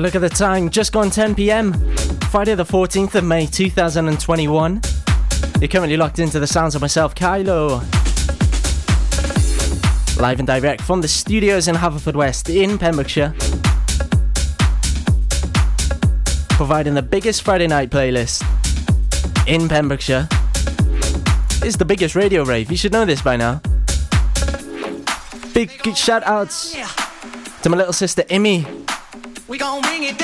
look at the time. Just gone 10 p.m. Friday, the 14th of May, 2021. You're currently locked into the sounds of myself, Kailo. Live and direct from the studios in Haverfordwest in Pembrokeshire. Providing the biggest Friday night playlist in Pembrokeshire. It's the biggest radio rave. You should know this by now. Big shout outs to my little sister, Immy.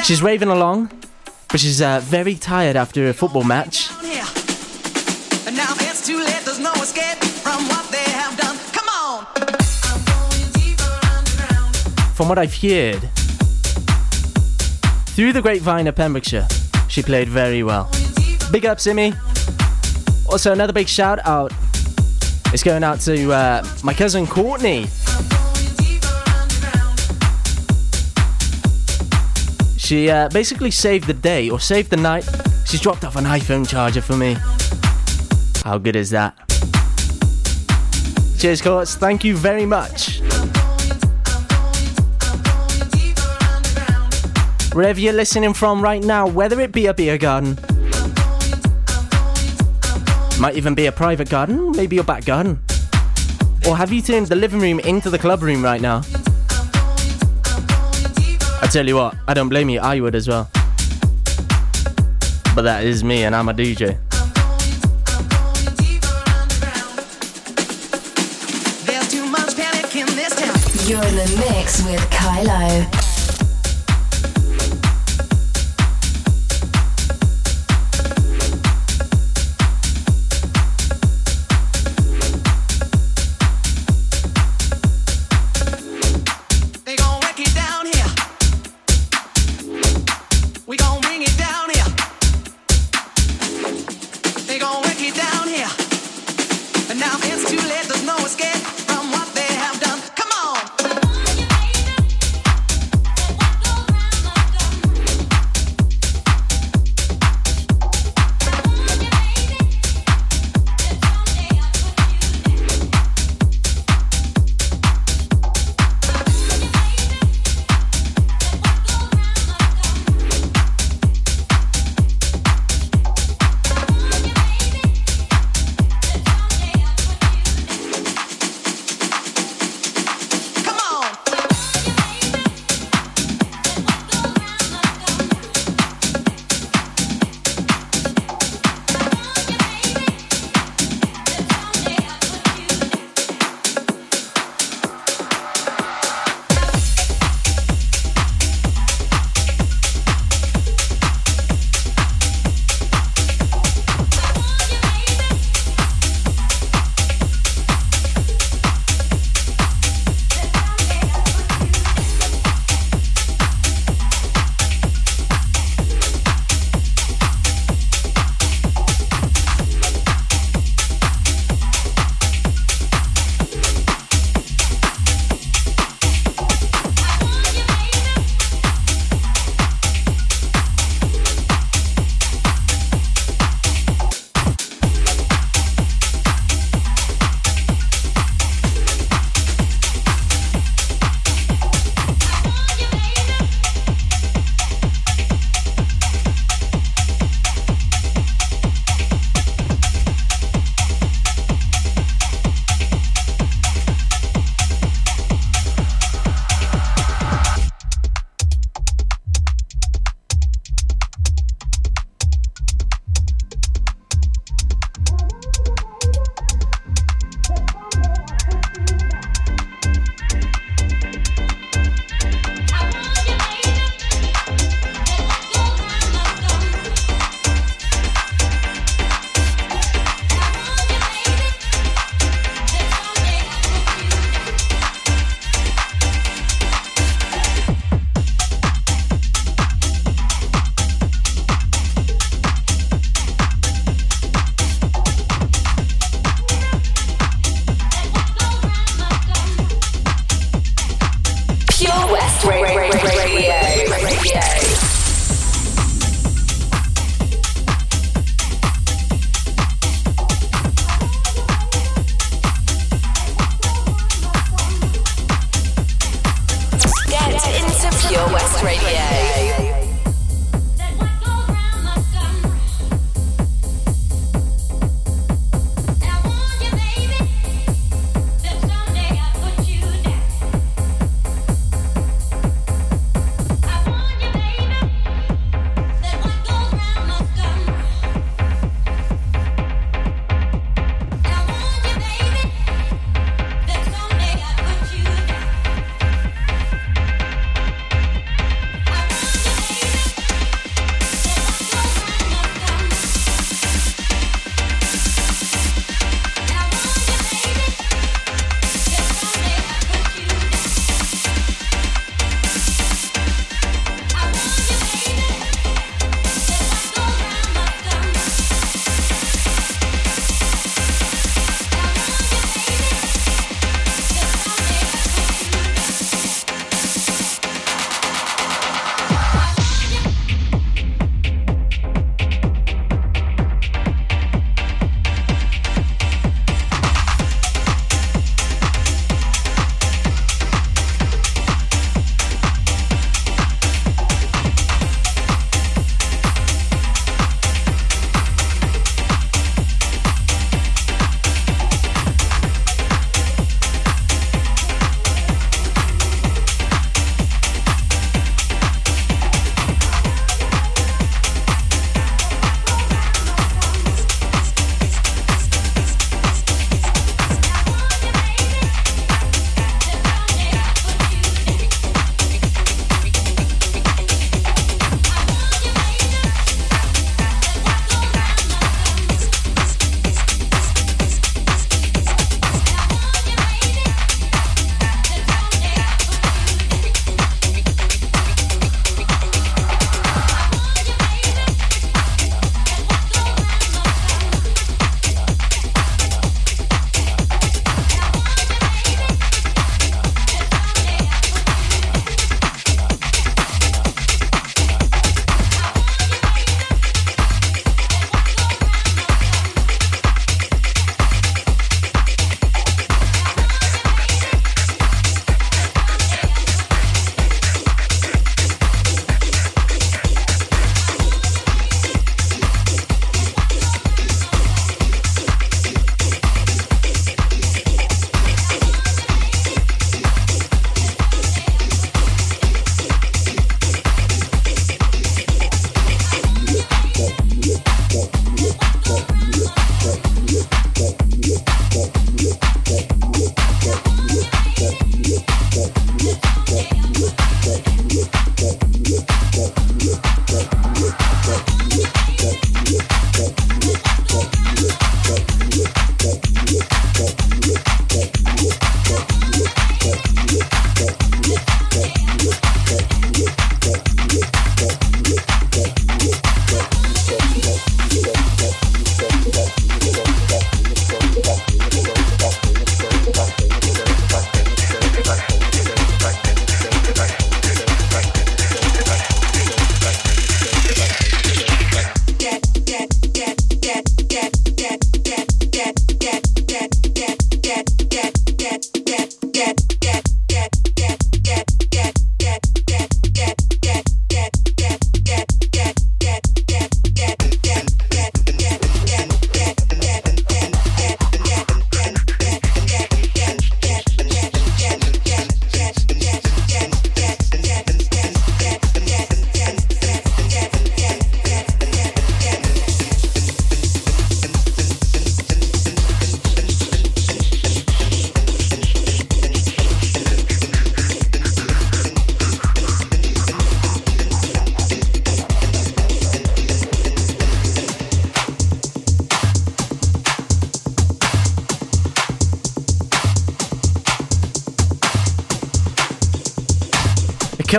She's raving along, but she's uh, very tired after a football match. here. And now it's too late, there's no escape from what they have done. Come on. I'm going deeper underground. From what I've heard, through the grapevine of Pembrokeshire, she played very well. Big up, Simi. Also, another big shout out is going out to uh, my cousin Courtney. She uh, basically saved the day or saved the night. She's dropped off an iPhone charger for me. How good is that? Cheers, Courts. Thank you very much. Wherever you're listening from right now, whether it be a beer garden, might even be a private garden, maybe your back garden, or have you turned the living room into the club room right now? I tell you what, I don't blame you, I would as well. But that is me, and I'm a DJ. You're in the mix with Kailo.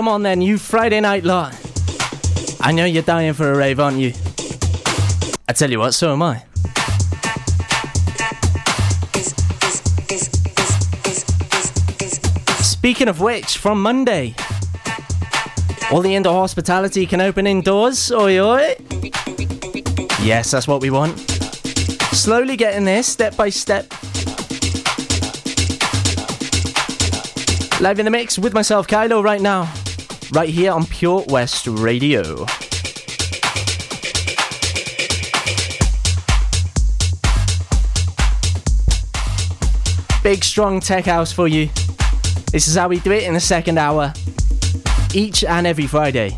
Come on then, you Friday night lot. I know you're dying for a rave, aren't you? I tell you what, so am I. Speaking of which, from Monday, all the indoor hospitality can open indoors. Oi, oi. Yes, that's what we want. Slowly getting there, step by step. Live in the mix with myself, Kailo, right now. Right here on Pure West Radio. Big, strong tech house for you. This is how we do it in the second hour, each and every Friday.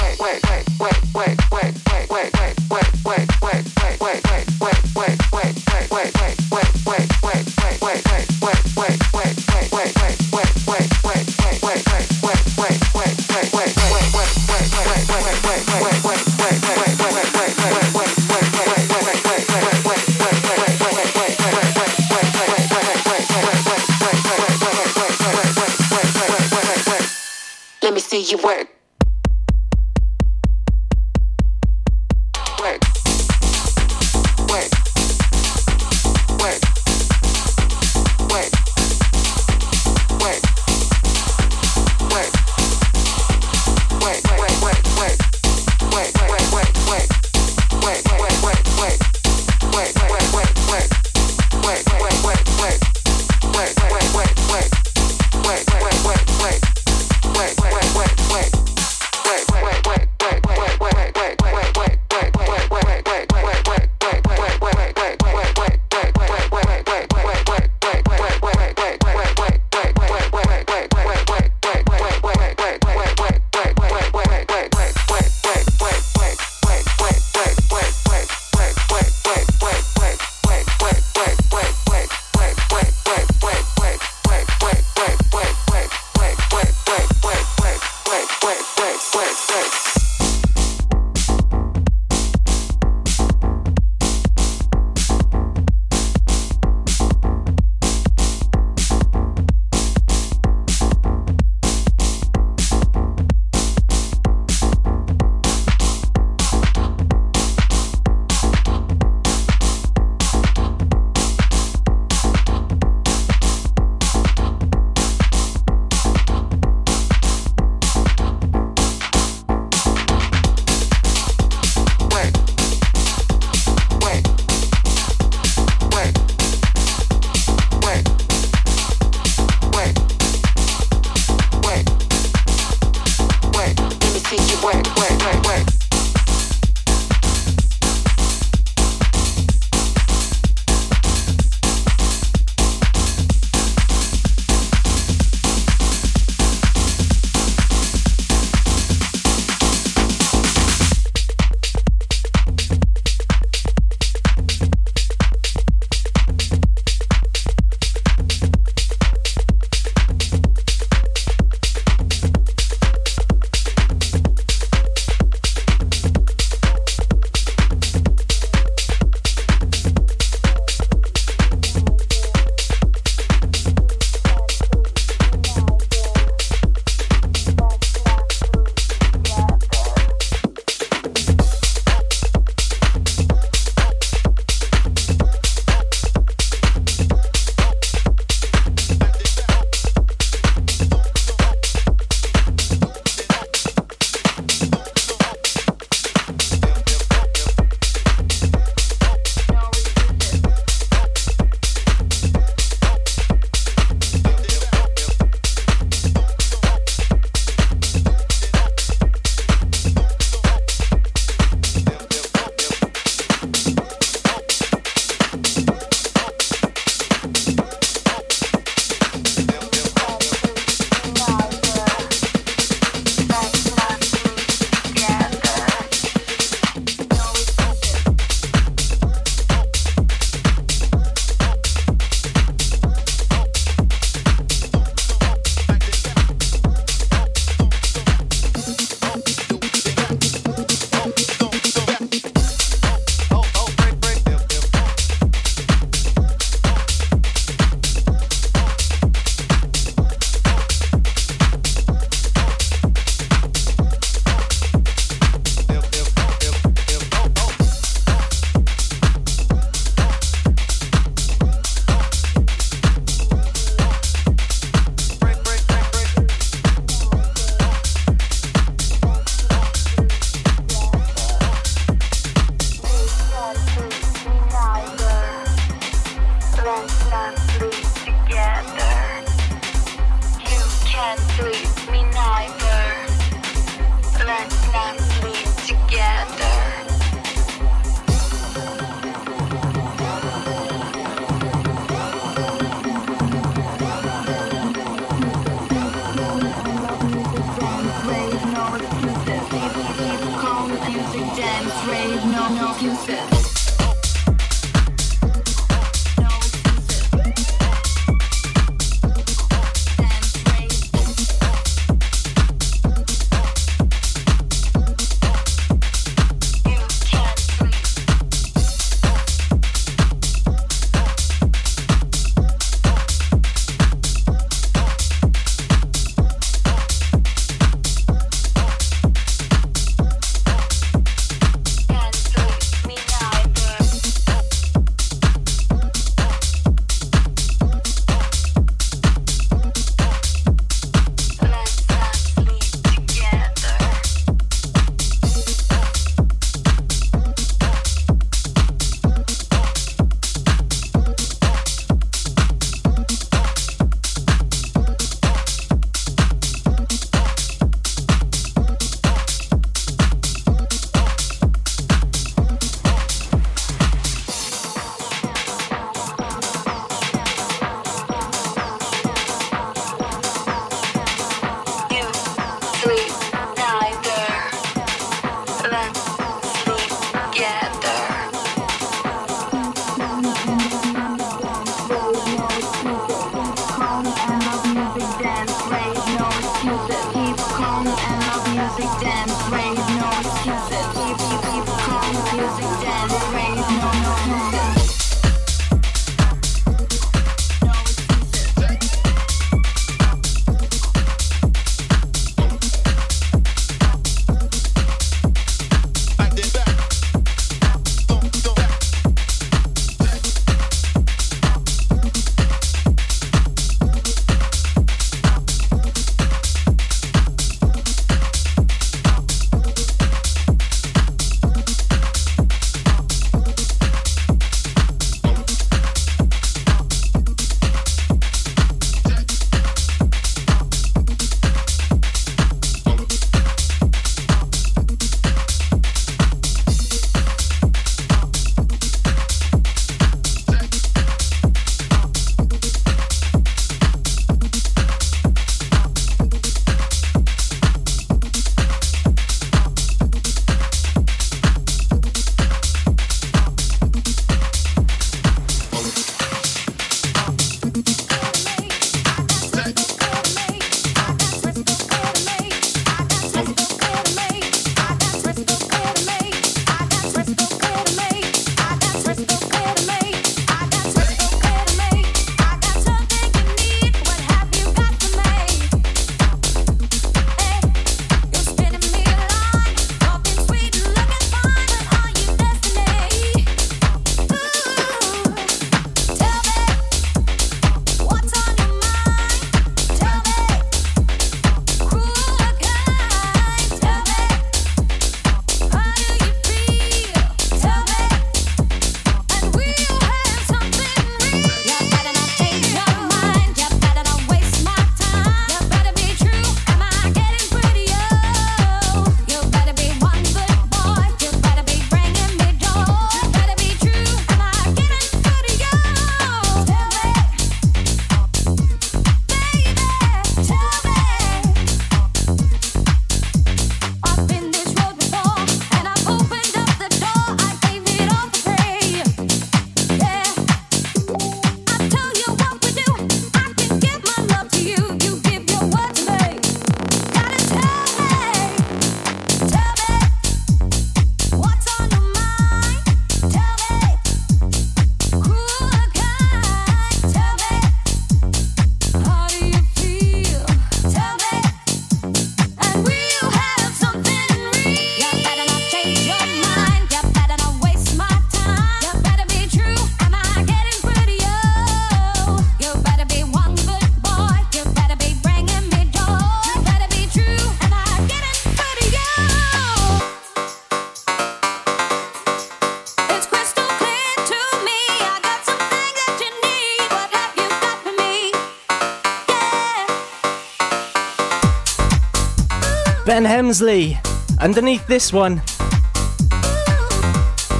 Underneath this one,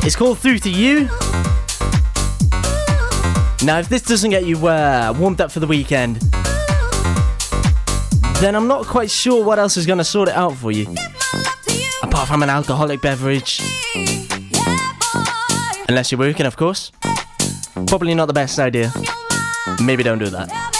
it's called Through to You. Now, if this doesn't get you uh, warmed up for the weekend, then I'm not quite sure what else is going to sort it out for you. Apart from an alcoholic beverage. Unless you're working, of course. Probably not the best idea. Maybe don't do that.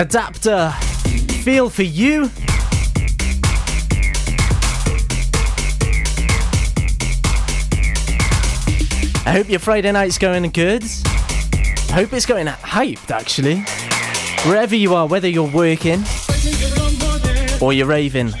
Adapter. Feel for you. I hope your Friday night's going good. I hope it's going hyped actually. Wherever you are, whether you're working or you're raving.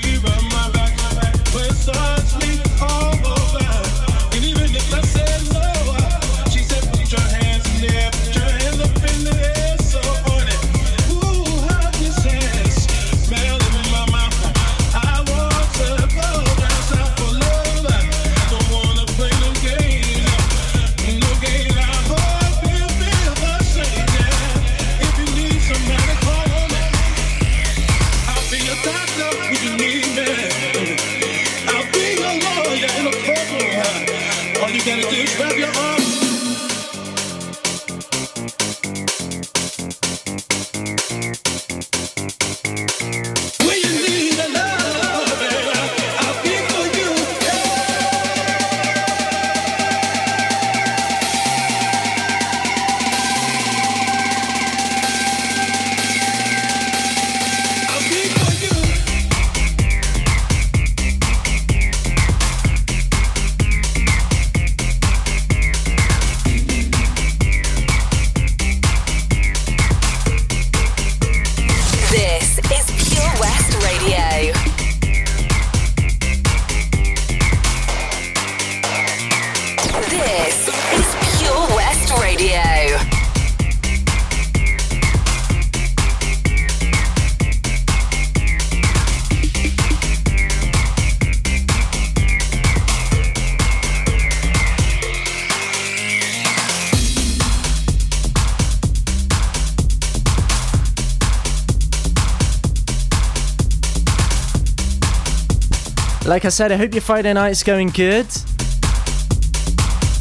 Like I said, I hope your Friday night's going good.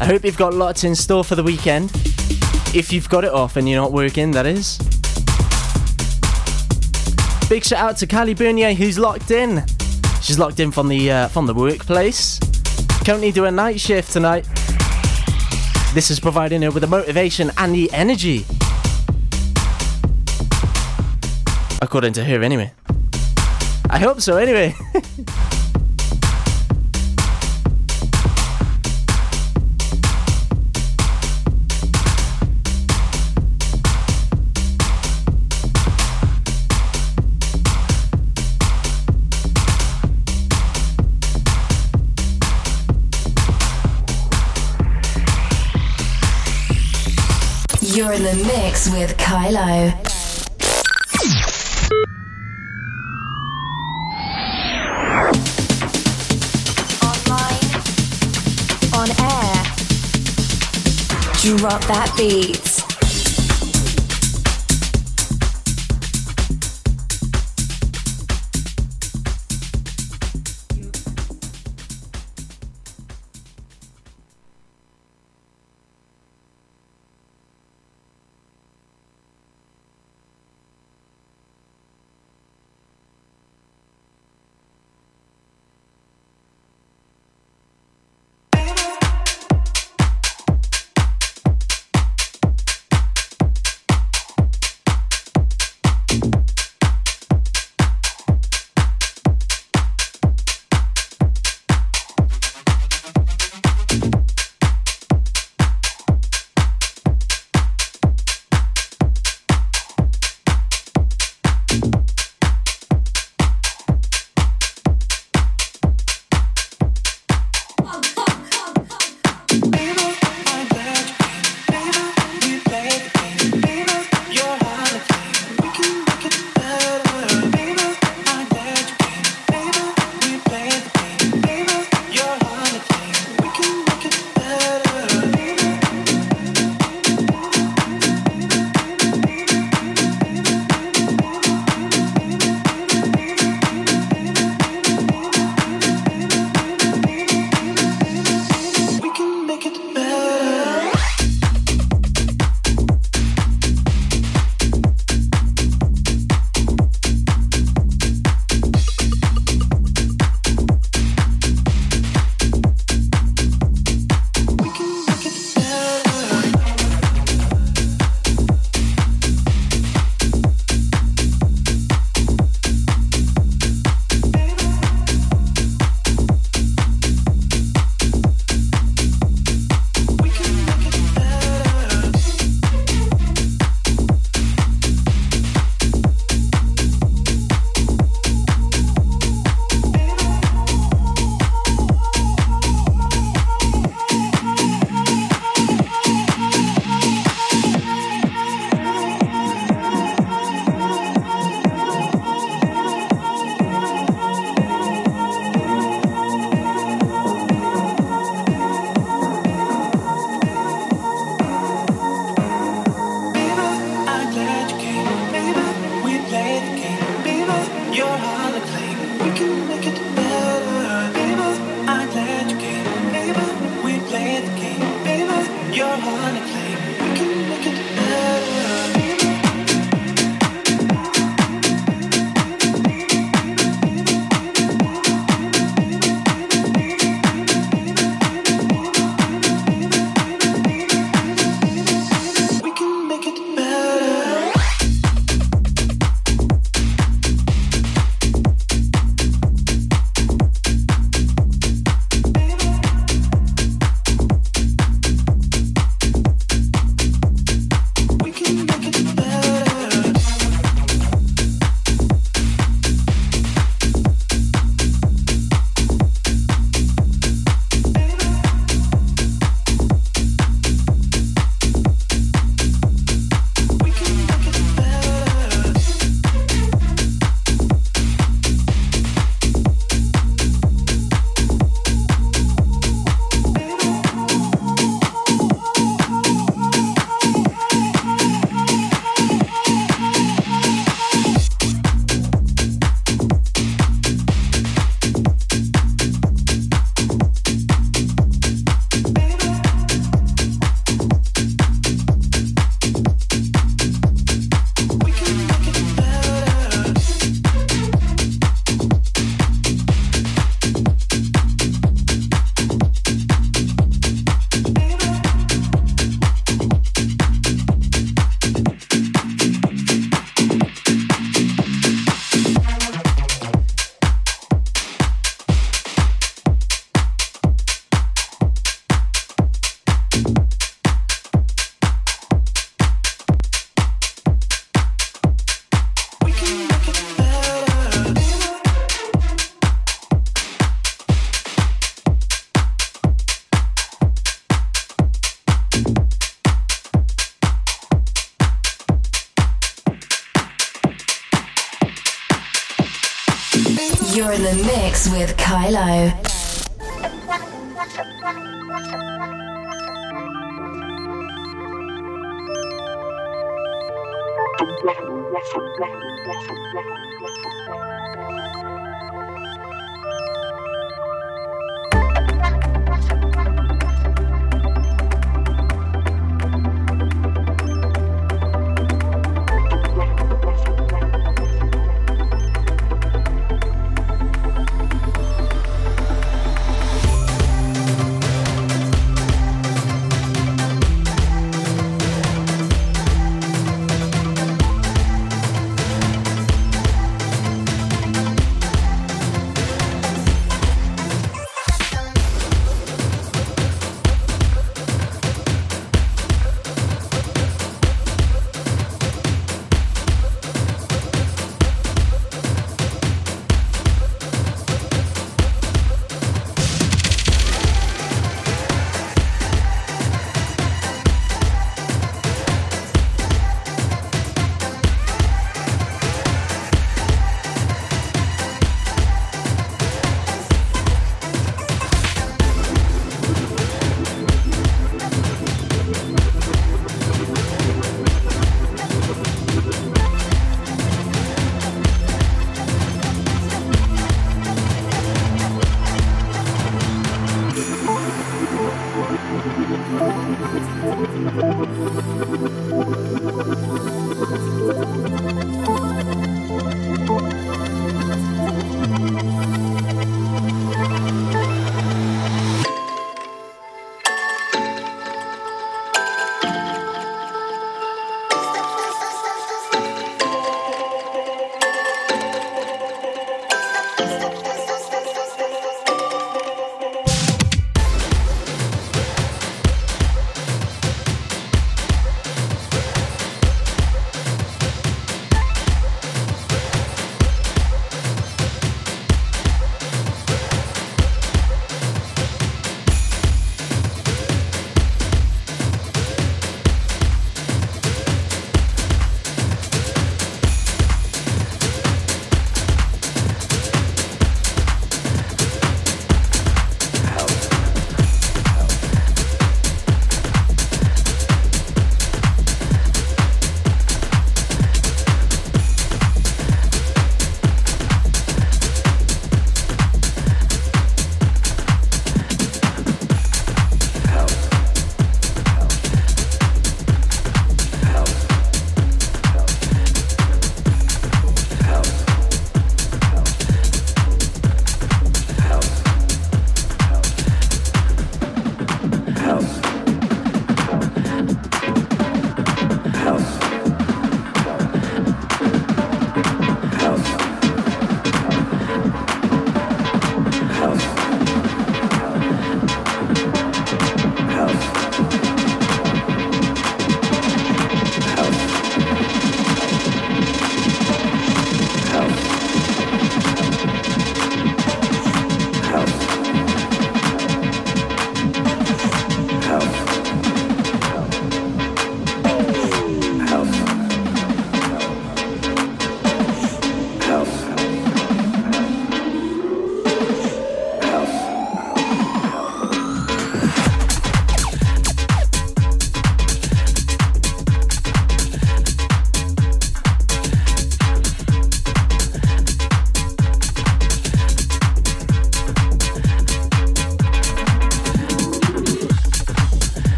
I hope you've got lots in store for the weekend. If you've got it off and you're not working, that is. Big shout out to Callie Bernier who's locked in. She's locked in from the uh, from the workplace. Currently doing a night shift tonight. This is providing her with the motivation and the energy. According to her, anyway. I hope so, anyway. the mix with Kailo. Online. On air. Drop that beat. With Kailo.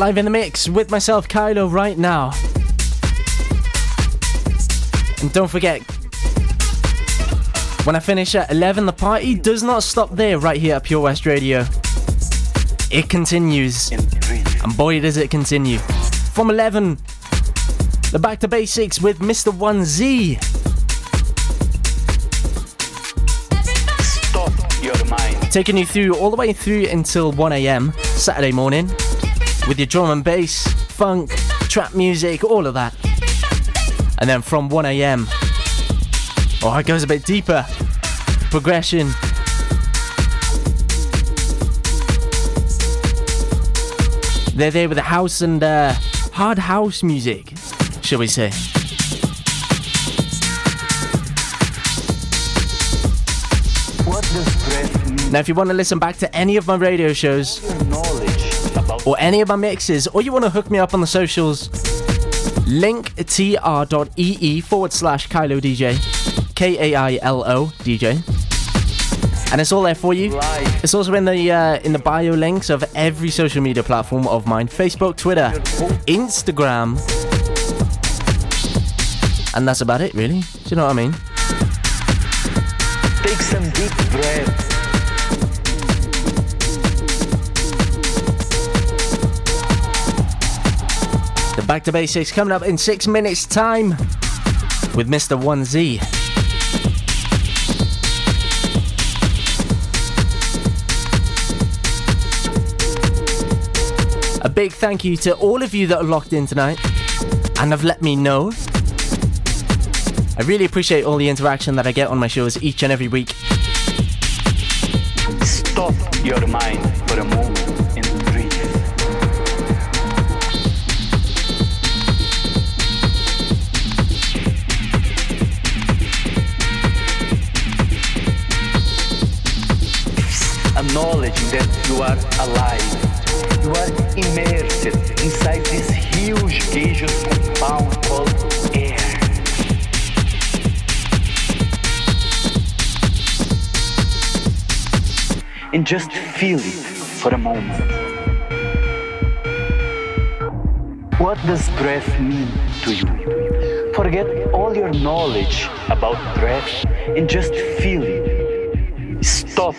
Live in the mix with myself, Kailo, right now. And don't forget, when I finish at 11, the party does not stop there right here at Pure West Radio. It continues. And boy, does it continue. From 11, the Back to Basics with Mr. 1Z. Stop your mind. Taking you through all the way through until 1am Saturday morning with your drum and bass, funk, trap music, all of that. And then from 1am, oh, it goes a bit deeper. Progression. They're there with the house and uh, hard house music, shall we say. What does breath mean? Now, if you want to listen back to any of my radio shows, or any of my mixes, or you want to hook me up on the socials, linktr.ee forward slash Kailo DJ, K A I L O DJ, and it's all there for you. It's also in the uh, in the bio links of every social media platform of mine: Facebook, Twitter, Instagram, and that's about it, really. Do you know what I mean? Take some deep breath. The Back to Basics coming up in six minutes' time with Mr. 1Z. A big thank you to all of you that are locked in tonight and have let me know. I really appreciate all the interaction that I get on my shows each and every week. Stop your mind for a moment Acknowledging that you are alive. You are immersed inside this huge gaseous compound called air. and just feel it for a moment. What does breath mean to you? Forget all your knowledge about breath and just feel it. Stop.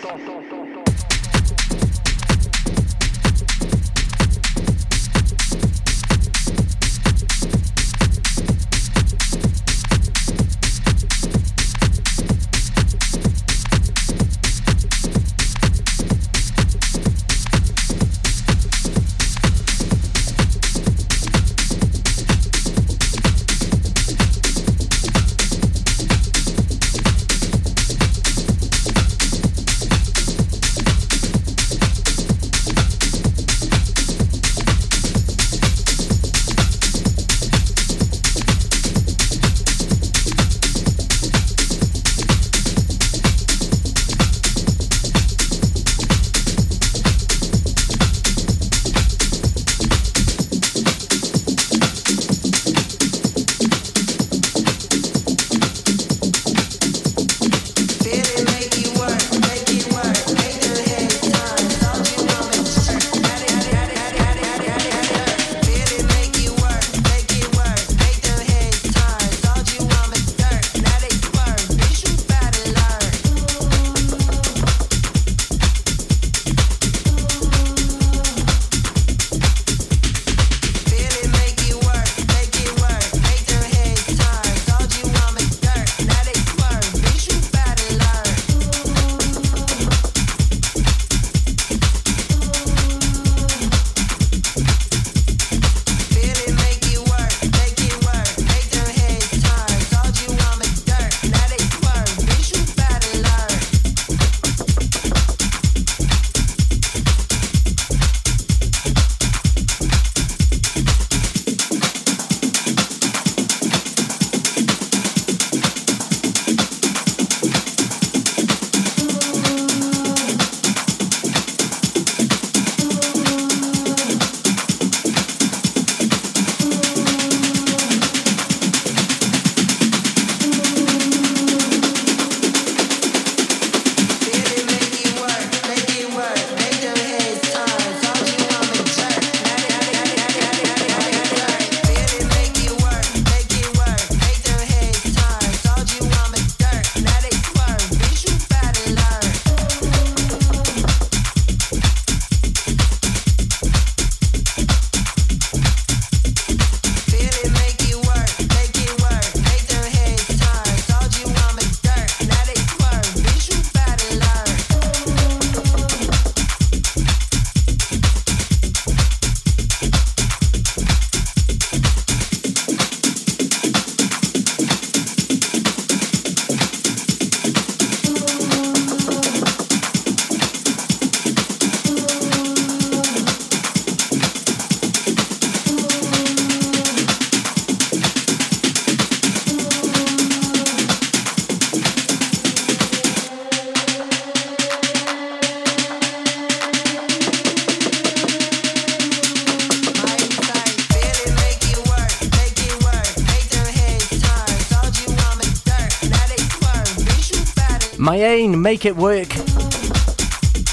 Mayane, make it work.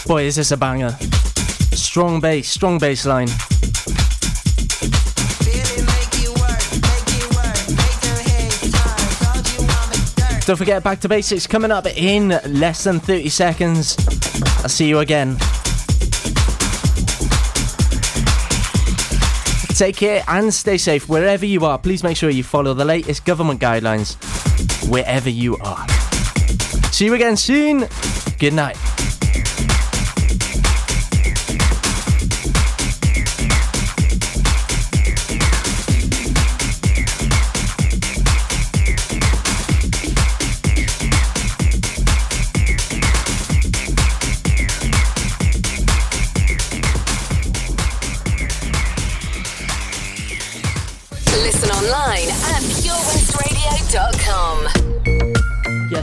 Boy, is this a banger. Strong bass, strong bass line. Don't forget Back to Basics coming up in less than 30 seconds. I'll see you again. Take care and stay safe wherever you are. Please make sure you follow the latest government guidelines wherever you are. See you again soon. Good night.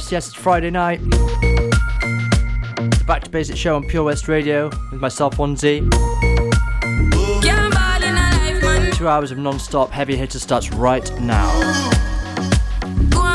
Yes, yes, it's Friday night. The Back to Basics show on Pure West Radio with myself, 1Z. Two hours of non stop heavy hitter starts right now. Go